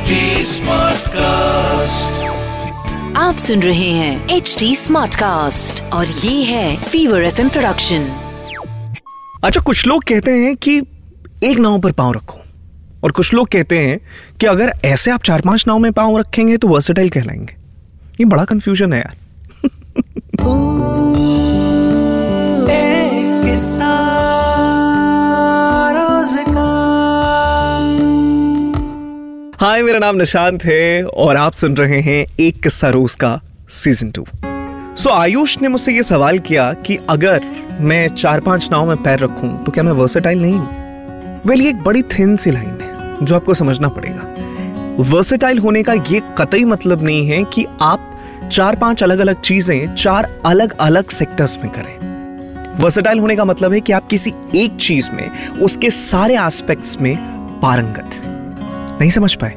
HD Smartcast. आप सुन रहे हैं एच डी स्मार्ट कास्ट और ये है फीवर एफ़ प्रोडक्शन अच्छा कुछ लोग कहते हैं कि एक नाव पर पाँव रखो और कुछ लोग कहते हैं कि अगर ऐसे आप चार पाँच नाव में पाँव रखेंगे तो वर्सेटाइल कहलाएँगे। ये बड़ा कंफ्यूजन है यार। हाय, मेरा नाम निशांत है और आप सुन रहे हैं एक किस्सा रोज का सीज़न टू सो आयुष ने मुझसे ये सवाल किया कि अगर मैं चार पाँच नाव में पैर रखूँ तो क्या मैं वर्सेटाइल नहीं हूँ? वेल ये एक बड़ी थिन सी लाइन है, जो आपको समझना पड़ेगा। वर्सेटाइल होने का ये कतई मतलब नहीं है कि आप चार पाँच अलग अलग चीज़ें चार अलग अलग सेक्टर्स में करें। वर्सेटाइल होने का मतलब है कि आप किसी एक चीज़ में, उसके सारे एस्पेक्ट्स में पारंगत। हैं नहीं समझ पाए।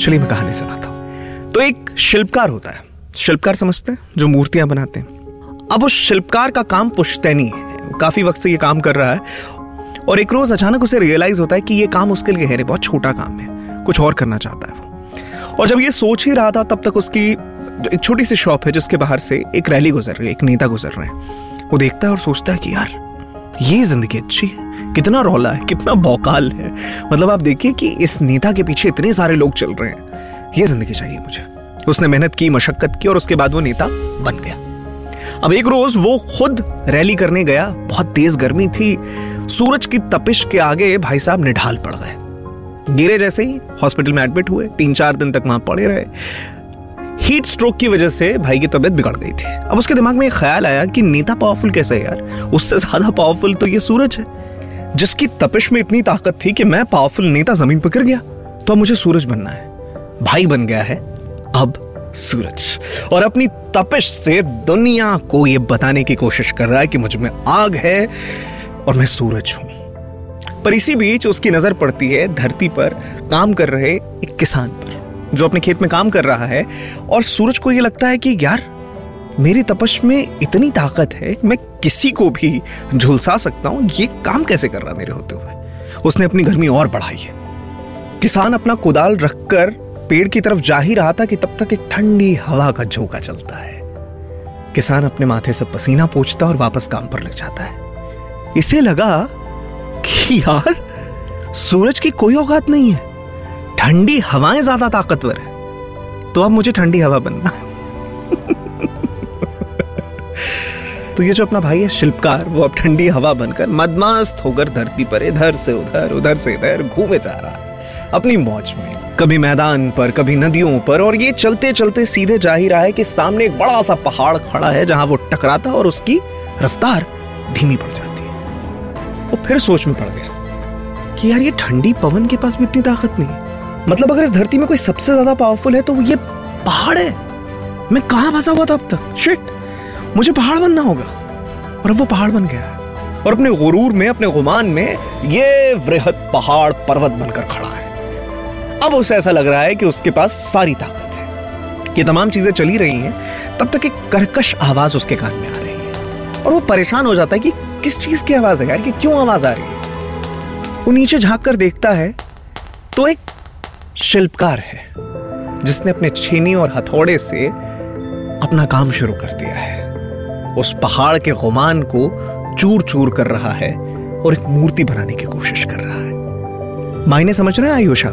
चलिए मैं कहानी सुनाता हूँ। तो एक शिल्पकार होता है। शिल्पकार समझते हैं, जो मूर्तियाँ बनाते हैं। अब उस शिल्पकार का काम पुश्तैनी है। काफ़ी वक्त से ये काम कर रहा है और एक रोज अचानक उसे रियलाइज़ होता है कि ये काम उसके लिए है। बहुत छोटा काम है। कुछ और करना चाहता है वो। और जब ये सोच ही रहा था, तब तक उसकी एक छोटी सी शॉप है, जिसके बाहर से एक रैली गुजर रही है, एक नेता गुजर रहे हैं। वो देखता है और सोचता है कि यार, ये ज़िंदगी अच्छी है। कितना रौला है, कितना बौकाल है। मतलब आप देखिए कि इस नेता के पीछे इतने सारे लोग चल रहे हैं। ये ज़िंदगी चाहिए मुझे। उसने मेहनत की, मशक्कत की और उसके बाद वो नेता बन गया। अब एक रोज वो खुद रैली करने गया। बहुत तेज गर्मी थी। सूरज की तपिश के आगे भाई साहब निढाल पड़ गए। गिरे जैसे ही हॉस्पिटल में एडमिट हुए। तीन चार दिन तक वहाँ पड़े रहे। हीट स्ट्रोक की वजह से भाई की तबीयत बिगड़ गई थी। अब उसके दिमाग में एक ख्याल आया कि नेता पावरफुल कैसे है यार? उससे ज़्यादा पावरफुल तो ये सूरज है। जिसकी तपिश में इतनी ताकत थी कि मैं पावरफुल नेता ज़मीन पर गिर गया। तो अब मुझे सूरज बनना है। भाई बन गया है अब सूरज। और अपनी तपिश से दुनिया को यह बताने की कोशिश कर रहा है कि मुझमें आग है और मैं सूरज हूँ। पर इसी बीच उसकी नज़र पड़ती है धरती पर काम कर रहे एक किसान पर, जो अपने खेत में काम कर रहा है। और सूरज को यह लगता है कि यार मेरी तपश में इतनी ताकत है, मैं किसी को भी झुलसा सकता हूँ, ये काम कैसे कर रहा मेरे होते हुए? उसने अपनी गर्मी और बढ़ाई है। किसान अपना कुदाल रखकर पेड़ की तरफ़ जा ही रहा था कि तब तक एक ठंडी हवा का झोंका चलता है। किसान अपने माथे से पसीना पोछता और वापस काम पर लग जाता है। इसे लगा कि यार, सूरज की कोई औकात नहीं है। ठंडी हवाएँ ज़्यादा ताकतवर है। तो अब मुझे ठंडी हवा बनना तो ये जो अपना भाई है शिल्पकार, वो अब ठंडी हवा बनकर मदमास्त होकर धरती पर इधर से उधर उधर से इधर घूमे जा रहा है। अपनी मौज में, कभी मैदान पर, कभी नदियों पर, और ये चलते चलते सीधे जा ही रहा है कि सामने एक बड़ा सा पहाड़ खड़ा है, जहाँ वो टकराता और उसकी रफ्तार धीमी पड़ जाती है। वो फिर सोच में पड़ गया कि यार ये ठंडी पवन के पास भी इतनी ताकत नहीं मतलब अगर इस धरती में कोई सबसे ज़्यादा पावरफुल है तो ये पहाड़ है। मैं कहा फंसा हुआ था अब तक? शिट मुझे पहाड़ बनना होगा। और अब वो पहाड़ बन गया है। और अपने गुरूर में, अपने गुमान में ये वृहद पहाड़ पर्वत बनकर खड़ा है। अब उसे ऐसा लग रहा है कि उसके पास सारी ताकत है। ये तमाम चीज़ें चली रही हैं, तब तक एक कर्कश आवाज़ उसके कान में आ रही है। और वो परेशान हो जाता है कि किस चीज़ की आवाज़ है यार? कि क्यों आवाज़ आ रही है? वो नीचे झाँक कर देखता है तो एक शिल्पकार है, जिसने अपने छेनी और हथौड़े से अपना काम शुरू कर दिया है। उस पहाड़ के गुमान को चूर चूर कर रहा है और एक मूर्ति बनाने की कोशिश कर रहा है। मायने समझ रहे हैं, आयुषा?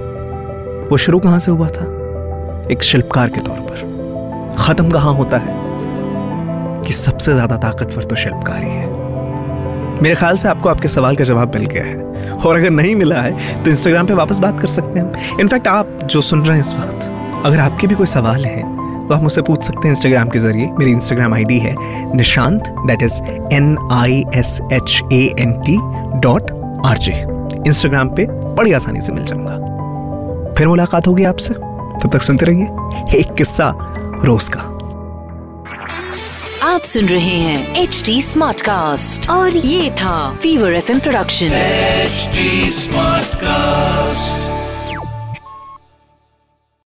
वो शुरू कहाँ से हुआ था? एक शिल्पकार के तौर पर। खत्म कहाँ होता है? कि सबसे ज़्यादा ताकतवर तो शिल्पकार ही। है मेरे ख्याल से आपको आपके सवाल का जवाब मिल गया है। और अगर नहीं मिला है तो इंस्टाग्राम पे वापस बात कर सकते हैं इनफैक्ट आप जो सुन रहे हैं इस वक्त, अगर आपके भी कोई सवाल हैं तो आप मुझसे पूछ सकते हैं इंस्टाग्राम के ज़रिए। मेरी इंस्टाग्राम आईडी है Nishant that is N I S H A N T dot R J Instagram पे बड़ी आसानी से मिल जाऊँगा। फिर मुलाकात होगी आपसे। तब तक सुनते रहिए एक किस्सा रोज का। आप सुन रहे हैं एच डी स्मार्ट कास्ट और ये था fever FM production HD Smartcast.